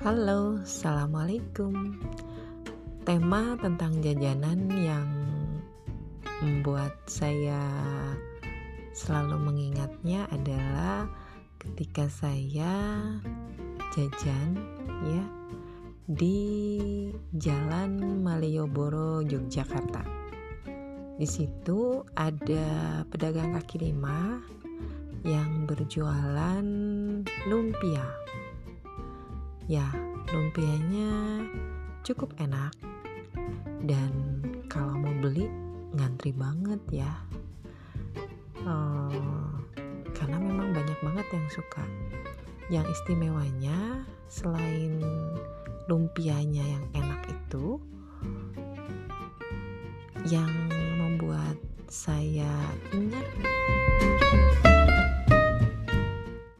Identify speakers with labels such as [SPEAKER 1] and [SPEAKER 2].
[SPEAKER 1] Halo, assalamualaikum. Tema tentang jajanan yang membuat saya selalu mengingatnya adalah ketika saya jajan ya di Jalan Malioboro Yogyakarta. Di situ ada pedagang kaki lima yang berjualan lumpia. Ya, lumpianya cukup enak dan kalau mau beli ngantri banget ya. Uh, karena memang banyak banget yang suka. Yang istimewanya selain lumpianya yang enak itu, yang membuat saya ingat